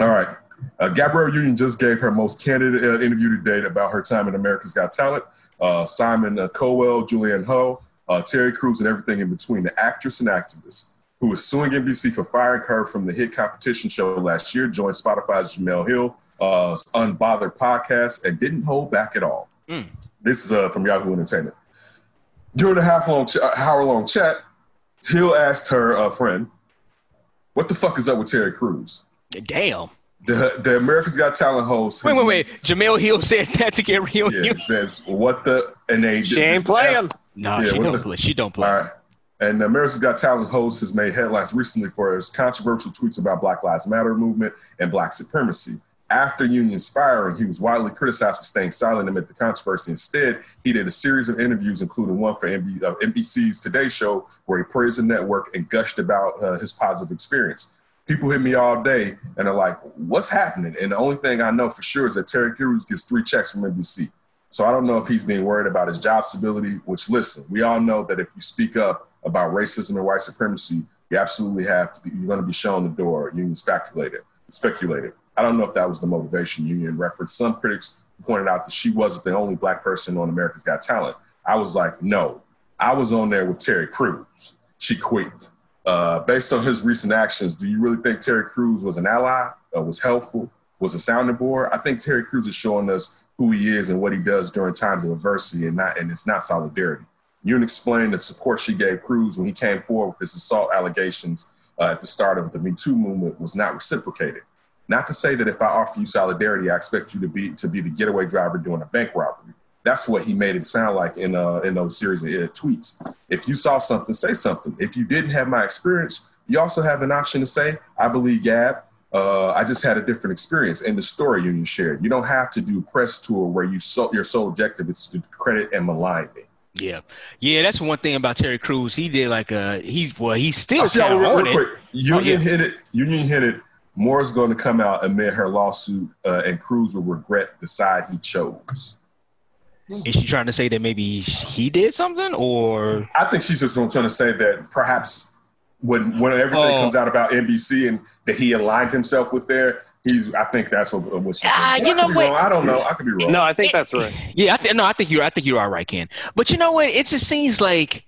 All right. Uh, Gabrielle Union just gave her most candid uh, interview to date about her time in America's Got Talent. Uh, Simon uh, Cowell, Julianne Hough, uh, Terry Crews, and everything in between. The actress and activist who is suing NBC for firing her from the hit competition show last year joined Spotify's Jemele Hill uh, Unbothered podcast and didn't hold back at all. Mm. This is uh, from Yahoo Entertainment. During the half long, ch- hour long chat, Hill asked her uh, friend, "What the fuck is up with Terry Crews?" Damn. The, the America's Got Talent host. Wait, wait, wait. Jemele Hill said that to get real. Yeah, it says what the and they She ain't playing. Nah, Yeah, she don't the- play. She don't play. All right. And America's Got Talent host has made headlines recently for his controversial tweets about Black Lives Matter movement and black supremacy. After Union's firing, he was widely criticized for staying silent amid the controversy. Instead, he did a series of interviews, including one for uh, NBC's Today Show, where he praised the network and gushed about uh, his positive experience. People hit me all day and they're like, "What's happening?" And the only thing I know for sure is that Terry Crews gets three checks from NBC. So I don't know if he's being worried about his job stability, which listen, we all know that if you speak up about racism and white supremacy, you absolutely have to be, you're going to be shown the door. Union speculated, speculated. I don't know if that was the motivation. Union referenced some critics pointed out that she wasn't the only black person on America's Got Talent. I was like, no, I was on there with Terry Crews. She quit. Uh, based on his recent actions, do you really think Terry Crews was an ally, uh, was helpful, was a sounding board? I think Terry Crews is showing us who he is and what he does during times of adversity, and not and it's not solidarity. Yoon explained the support she gave Crews when he came forward with his assault allegations uh, at the start of the Me Too movement was not reciprocated. Not to say that if I offer you solidarity, I expect you to be to be the getaway driver doing a bank robbery. That's what he made it sound like in uh, in those series of uh, tweets. If you saw something, say something. If you didn't have my experience, you also have an option to say, "I believe Gab. Uh, I just had a different experience." In the story Union shared, you don't have to do press tour where you so, your sole objective is to credit and malign me. Yeah, yeah. That's one thing about Terry Crews. He did like a he's well, he's still I'll see y'all kind of real, real it. quick. Union yeah. hit it. Union hit it. Moore's going to come out amid her lawsuit, uh, and Crews will regret the side he chose. Is she trying to say that maybe he did something, or I think she's just trying to say that perhaps when when everything Oh. comes out about NBC and that he aligned himself with there, he's. I think that's what what she's. Ah, you I know what? wrong. I don't know. I could be wrong. No, I think that's right. yeah? I th- no, I think you're. I think you're all right, Ken. But you know what? It just seems like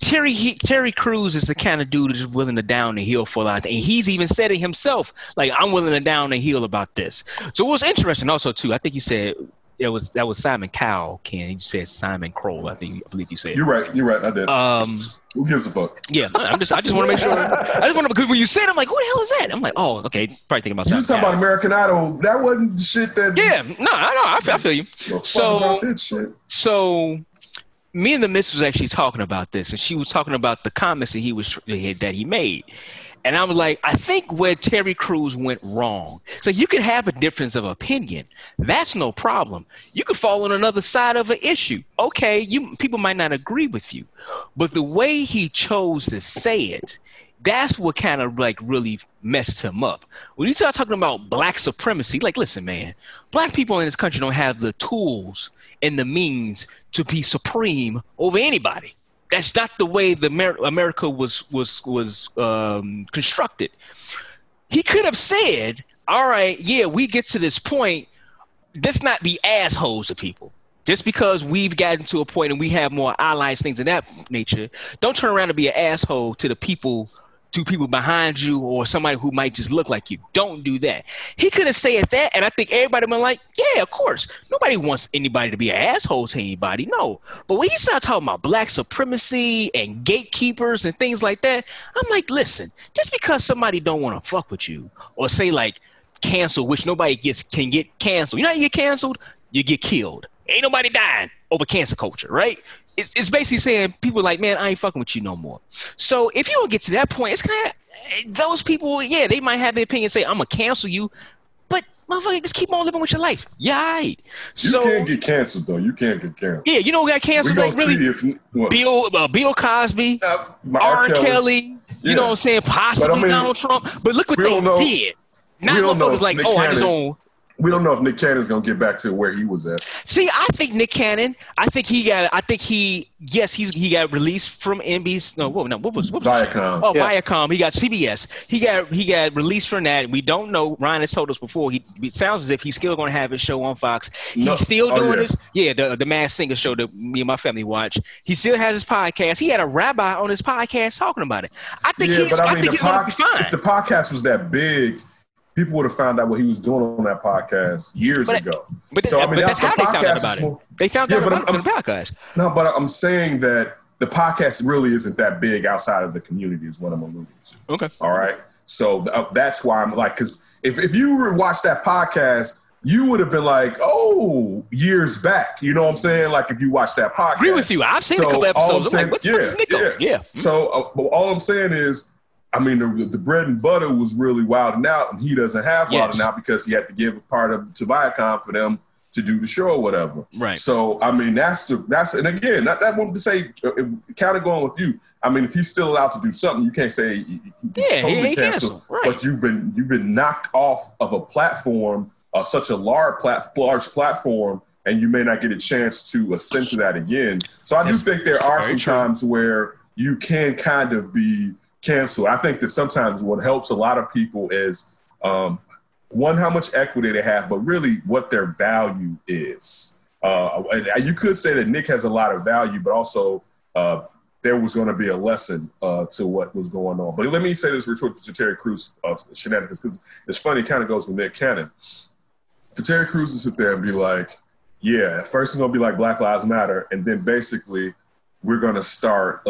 Terry he, Terry Crews is the kind of dude who's willing to down the hill for a lot. Of things. And he's even said it himself. Like I'm willing to down the hill about this. So it was interesting also too. I think you said. It was that was Simon Cowell, Ken. You said Simon Kroll. I think I believe you said. You're right. You're right. I did. Um, Who gives a fuck? Yeah, I'm just. I just want to make sure. I just want to because when you said, I'm like, who the hell is that? I'm like, oh, okay, probably thinking about You something. talking about American Idol? That wasn't shit that. Yeah, no, I know. I feel, I feel you. Well, So- about that shit. So, me and the Miss was actually talking about this, and she was talking about the comments that he was that he made, and I was like, I think where Terry Crews went wrong. So you can have a difference of opinion. That's no problem. You could fall on another side of an issue. Okay, you people might not agree with you, but the way he chose to say it. That's what kind of like really messed him up. When you start talking about black supremacy, like, listen, man, black people in this country don't have the tools and the means to be supreme over anybody. That's not the way the Amer- America was was was um, constructed. He could have said, "All right, yeah, we get to this point. Let's not be assholes to people." Just because we've gotten to a point and we have more allies, things of that nature, don't turn around and be an asshole to the people, to people behind you or somebody who might just look like you. Don't do that. He could have said that, and I think everybody been like, yeah, of course. Nobody wants anybody to be an asshole to anybody. No. But when he started talking about black supremacy and gatekeepers and things like that, I'm like, listen, just because somebody don't want to fuck with you or say like cancel, which nobody gets can get canceled. You know you get canceled? You get killed. Ain't nobody dying over cancel culture, right? It's, it's basically saying people like, man, I ain't fucking with you no more. So if you don't get to that point, it's kind of those people. Yeah, they might have the opinion, say I'm gonna cancel you, but motherfucker, just keep on living with your life. Yeah, right. You can't get canceled though. You can't get canceled. yeah, you know who got canceled? Like really, if Bill uh, Bill Cosby, uh, R. Kelly. You Yeah. know what I'm saying? Possibly I mean, Donald Trump. But look what they know- did. Now motherfuckers like, oh, I just don't. We don't know if Nick Cannon's gonna get back to where he was at. See, I think Nick Cannon. I think he got. I think he. Yes, he's he got released from NBC. No, what, no, what was what was Viacom. Oh, Yeah. Viacom. He got CBS. He got he got released from that. We don't know. Ryan has told us before. He it sounds as if he's still going to have his show on Fox. He's No. still Oh, doing yeah. this. Yeah, the the Masked Singer show that me and my family watch. He still has his podcast. He had a rabbi on his podcast talking about it. I think Yeah, he's. but I, I mean, think the, he's going to be fine. if the podcast was that big, people would have found out what he was doing on that podcast years But- ago. But, so I mean, that's the how they found out about is it. more- They found Yeah, out about it I'm- on the podcast. No, but I'm saying that the podcast really isn't that big outside of the community, is what I'm alluding to. Okay. All right. So uh, that's why I'm like, because if, if you were to watch that podcast, you would have been like, oh, years back. You know what I'm saying? Like if you watch that podcast. Agree with you. I've seen a So, couple all I'm episodes. I'm like, what the fuck is Nico? Yeah. So uh, but all I'm saying is, I mean, the, the bread and butter was really Wild 'N Out, and he doesn't have Yes. Wild 'N Out because he had to give a part of to Viacom for them to do the show or whatever. Right. So I mean, that's the that's and again, that, that won't to say kind of going with you. I mean, if he's still allowed to do something, you can't say he- he's Yeah, he totally ain't canceled. canceled. Right. But you've been you've been knocked off of a platform, uh, such a large plat- large platform, and you may not get a chance to ascend to that again. So I do think there are some true. times where you can kind of be canceled. I think that sometimes what helps a lot of people is um, one how much equity they have, but really what their value is. Uh, and you could say that Nick has a lot of value, but also uh, there was going to be a lesson uh, to what was going on. But let me say this retort to Terry Crews of shenanigans because it's funny. It kind of goes with Nick Cannon. For Terry Crews to sit there and be like, "Yeah, first it's going to be like Black Lives Matter, and then basically we're going to start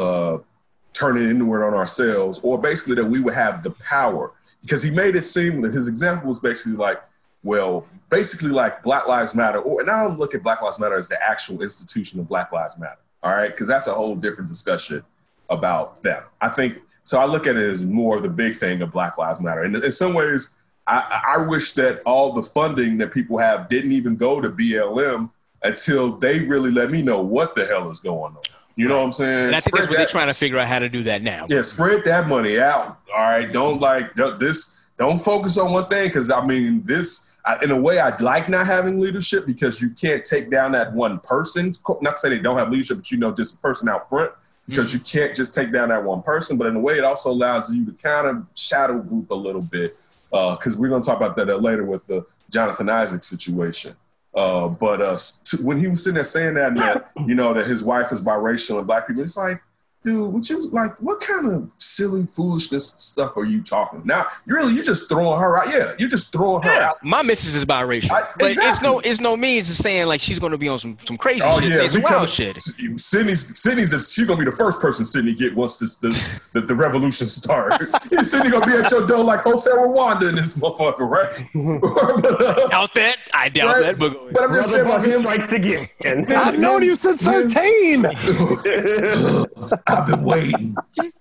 uh, turning inward on ourselves, or basically that we would have the power." Because he made it seem that his example was basically like, well, basically like Black Lives Matter, or and I don't look at Black Lives Matter as the actual institution of Black Lives Matter. All right, because that's a whole different discussion about them. I think so. I look at it as more of the big thing of Black Lives Matter, and in some ways, I, I wish that all the funding that people have didn't even go to BLM until they really let me know what the hell is going on. You know what I'm saying? And I think Spread that's what they're that- trying to figure out how to do that now. yeah, spread that money out. All right, don't like this. Don't focus on one thing because I mean this. I, in a way, I like not having leadership because you can't take down that one person. Not to say they don't have leadership, but you know, just a person out front because you can't just take down that one person. But in a way, it also allows you to kind of shadow group a little bit uh, because we're going to talk about that later with the Jonathan Isaac situation. Uh, but uh, when he was sitting there saying that, that you know that his wife is biracial and black people, it's like, dude, what you like? What kind of silly foolishness stuff are you talking? Now, you really, you just throwing her out. Yeah, you're just throwing her Yeah, out. my missus is biracial, I- but it's exactly. no it's no means of saying like she's going to be on some some crazy Oh shit, yeah, saying some wild shit. Sydney's Sydney's the, she's gonna be the first person Sydney get once this, this the, the revolution starts. Sydney gonna be at your door like Hotel Rwanda in this motherfucker, right? but, uh, Doubt that. I doubt Right. that. But but I'm just saying about him. strikes again. I've known you since Yeah. 13. I've been waiting.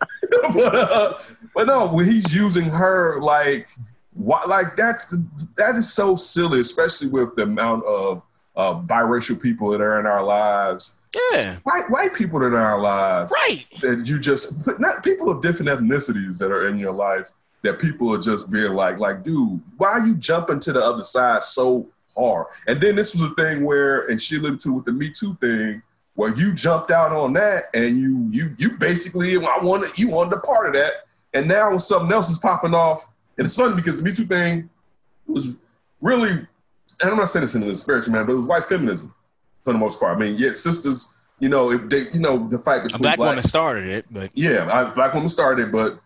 but, uh, but no, when he's using her like, what, like that's that is so silly, especially with the amount of uh, biracial people that are in our lives, Yeah. white white people that are in our lives. Right. that you just but not people of different ethnicities that are in your life that people are just being like like dude why are you jumping to the other side so hard and then this was a thing where and she alluded to with the me too thing where you jumped out on that and you you you basically i wanted you wanted a part of that and now something else is popping off and it's funny because the me too thing was really and i'm not saying this in a disparaging manner but it was white feminism for the most part i mean yeah sisters you know if they you know the fight A between black black woman started it, but yeah, I, black woman started, but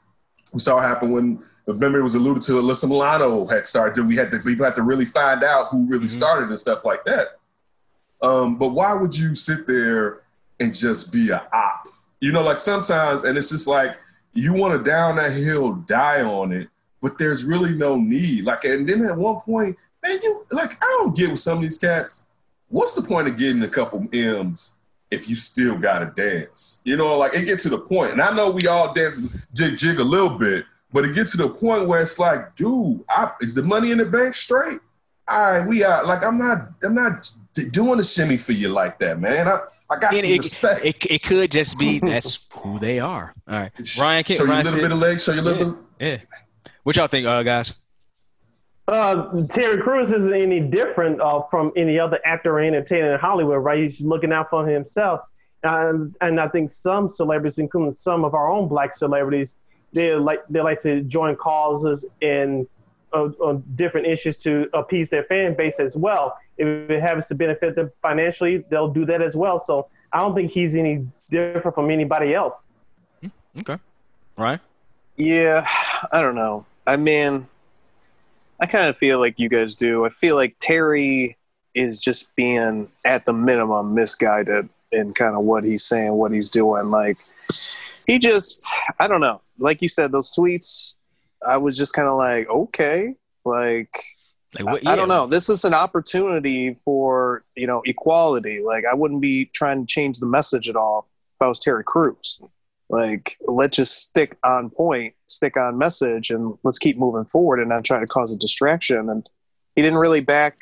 we saw it happen when remember it was alluded to. Alyssa Milano had started. We had to people had to really find out who really Mhm. started and stuff like that. Um, but why would you sit there and just be a op? You know, like sometimes, and it's just like you want to down that hill, die on it, but there's really no need. Like, and then at one point, man, you like I don't get with some of these cats. What's the point of getting a couple M's if you still gotta dance. You know, like it get to the point, and I know we all dance jig jig a little bit, but it get to the point where it's like, dude, I, is the money in the bank straight? All right, we are like, I'm not, I'm not doing a shimmy for you like that, man. I, I got and some it, respect. it, it could just be that's who they are. All right, Ryan, can, show you a little said- bit of legs, show you a little bit. yeah. What y'all think, uh, guys? Uh, Terry Crews isn't any different uh, from any other actor or entertainer in Hollywood, right? He's looking out for himself. And, and I think some celebrities, including some of our own black celebrities, they like they like to join causes and on, on different issues to appease their fan base as well. If it happens to benefit them financially, they'll do that as well. So I don't think he's any different from anybody else. Hmm, okay. Right. Yeah, I don't know. I mean, I kind of feel like you guys do. I feel like Terry is just being at the minimum misguided in kind of what he's saying, what he's doing. Like he just, I don't know. Like you said, those tweets, I was just kind of like, okay, like. Like what. I, I don't know. This is an opportunity for you know equality. Like I wouldn't be trying to change the message at all if I was Terry Crews. Like, let's just stick on point, stick on message, and let's keep moving forward and not try to cause a distraction. And he didn't really back,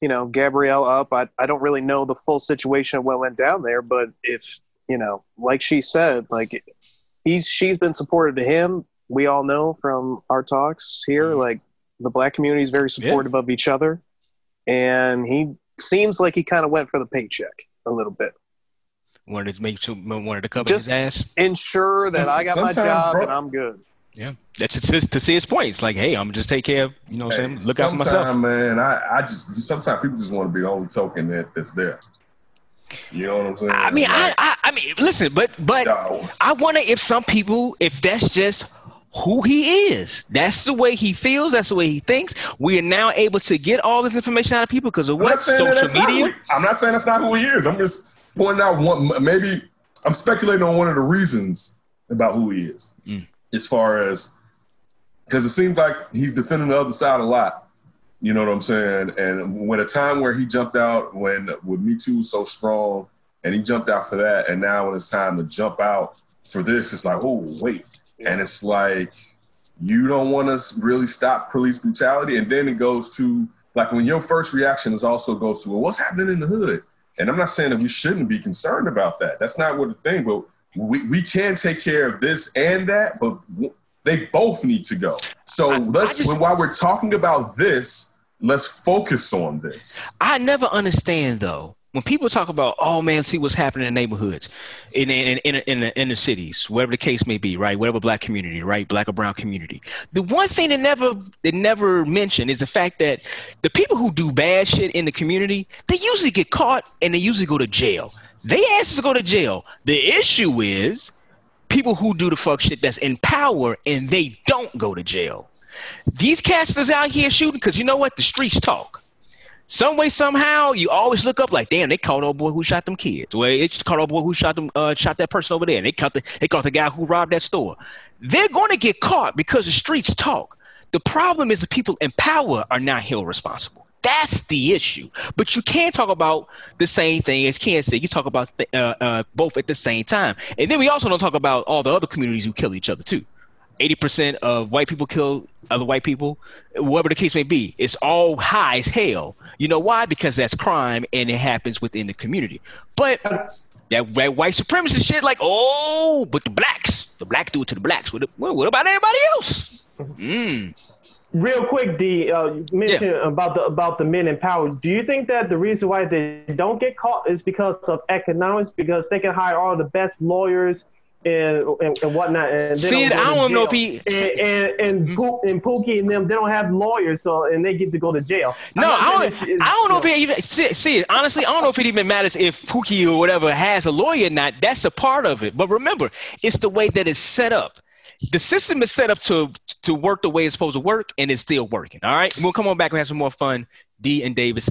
you know, Gabrielle up. I, I don't really know the full situation of what went down there, but if, you know, like she said, like he's she's been supportive to him. We all know from our talks here, mm-hmm. like the black community is very supportive yeah. of each other. And he seems like he kind of went for the paycheck a little bit wanted to make sure wanted to cover Just his ass. Ensure that I got my job bro, and I'm good. Yeah, that's to, to see his point. It's like, hey, I'm just take care of you know, what I'm saying, look out for myself. Man, I, I just sometimes people just want to be the only token that, that's there. You know what I'm saying? I mean, like, I, I, I mean, listen, but but no. I wonder if some people, if that's just who he is. That's the way he feels. That's the way he thinks. We are now able to get all this information out of people because of what social media. I'm not saying that's not who he is. I'm just pointing out one. Maybe I'm speculating on one of the reasons about who he is, mm. as far as because it seems like he's defending the other side a lot. You know what I'm saying? And when a time where he jumped out when with Me Too was so strong, and he jumped out for that, and now when it's time to jump out for this, it's like, oh wait, and it's like you don't want to really stop police brutality, and then it goes to like when your first reaction is also goes to well, what's happening in the hood? And I'm not saying that we shouldn't be concerned about that. That's not what the thing, but we, we can take care of this and that, but they both need to go. So I, let's, I just, while we're talking about this, let's focus on this. I never understand though when people talk about, oh man, see what's happening in neighborhoods, in in in in, the, in the cities, whatever the case may be, right? Whatever black community, right? Black or brown community. The one thing that never they never mention is the fact that the people who do bad shit in the community, they usually get caught and they usually go to jail. They ask to go to jail. The issue is people who do the fuck shit that's in power and they don't go to jail. These cats that's out here shooting because you know what? The streets talk some way, somehow, you always look up like, damn, they caught old boy who shot them kids. Well, they caught old boy who shot them, uh, shot that person over there. And they caught the, they caught the guy who robbed that store. They're going to get caught because the streets talk. The problem is the people in power are not held responsible. That's the issue. But you can't talk about the same thing as Ken said. You talk about the, uh, uh, both at the same time. And then we also don't talk about all the other communities who kill each other too. 80% of white people kill other white people, whatever the case may be. It's all high as hell. You know why? Because that's crime and it happens within the community. But that, that white supremacist shit, like, oh, but the blacks, the black do it to the blacks. What, what about everybody else? Mm. Real quick, D, uh, you mentioned yeah. about the about the men in power. Do you think that the reason why they don't get caught is because of economics? Because they can hire all the best lawyers and, and, and whatnot. And See, I don't know if he and and and, mm-hmm. and Pookie and them they don't have lawyers, so and they get to go to jail. No, I don't. I don't know if it even see, see honestly. I don't know if it even matters if Pookie or whatever has a lawyer or not. That's a part of it. But remember, it's the way that it's set up. The system is set up to to work the way it's supposed to work, and it's still working. All right, we'll come on back and have some more fun. D and Davis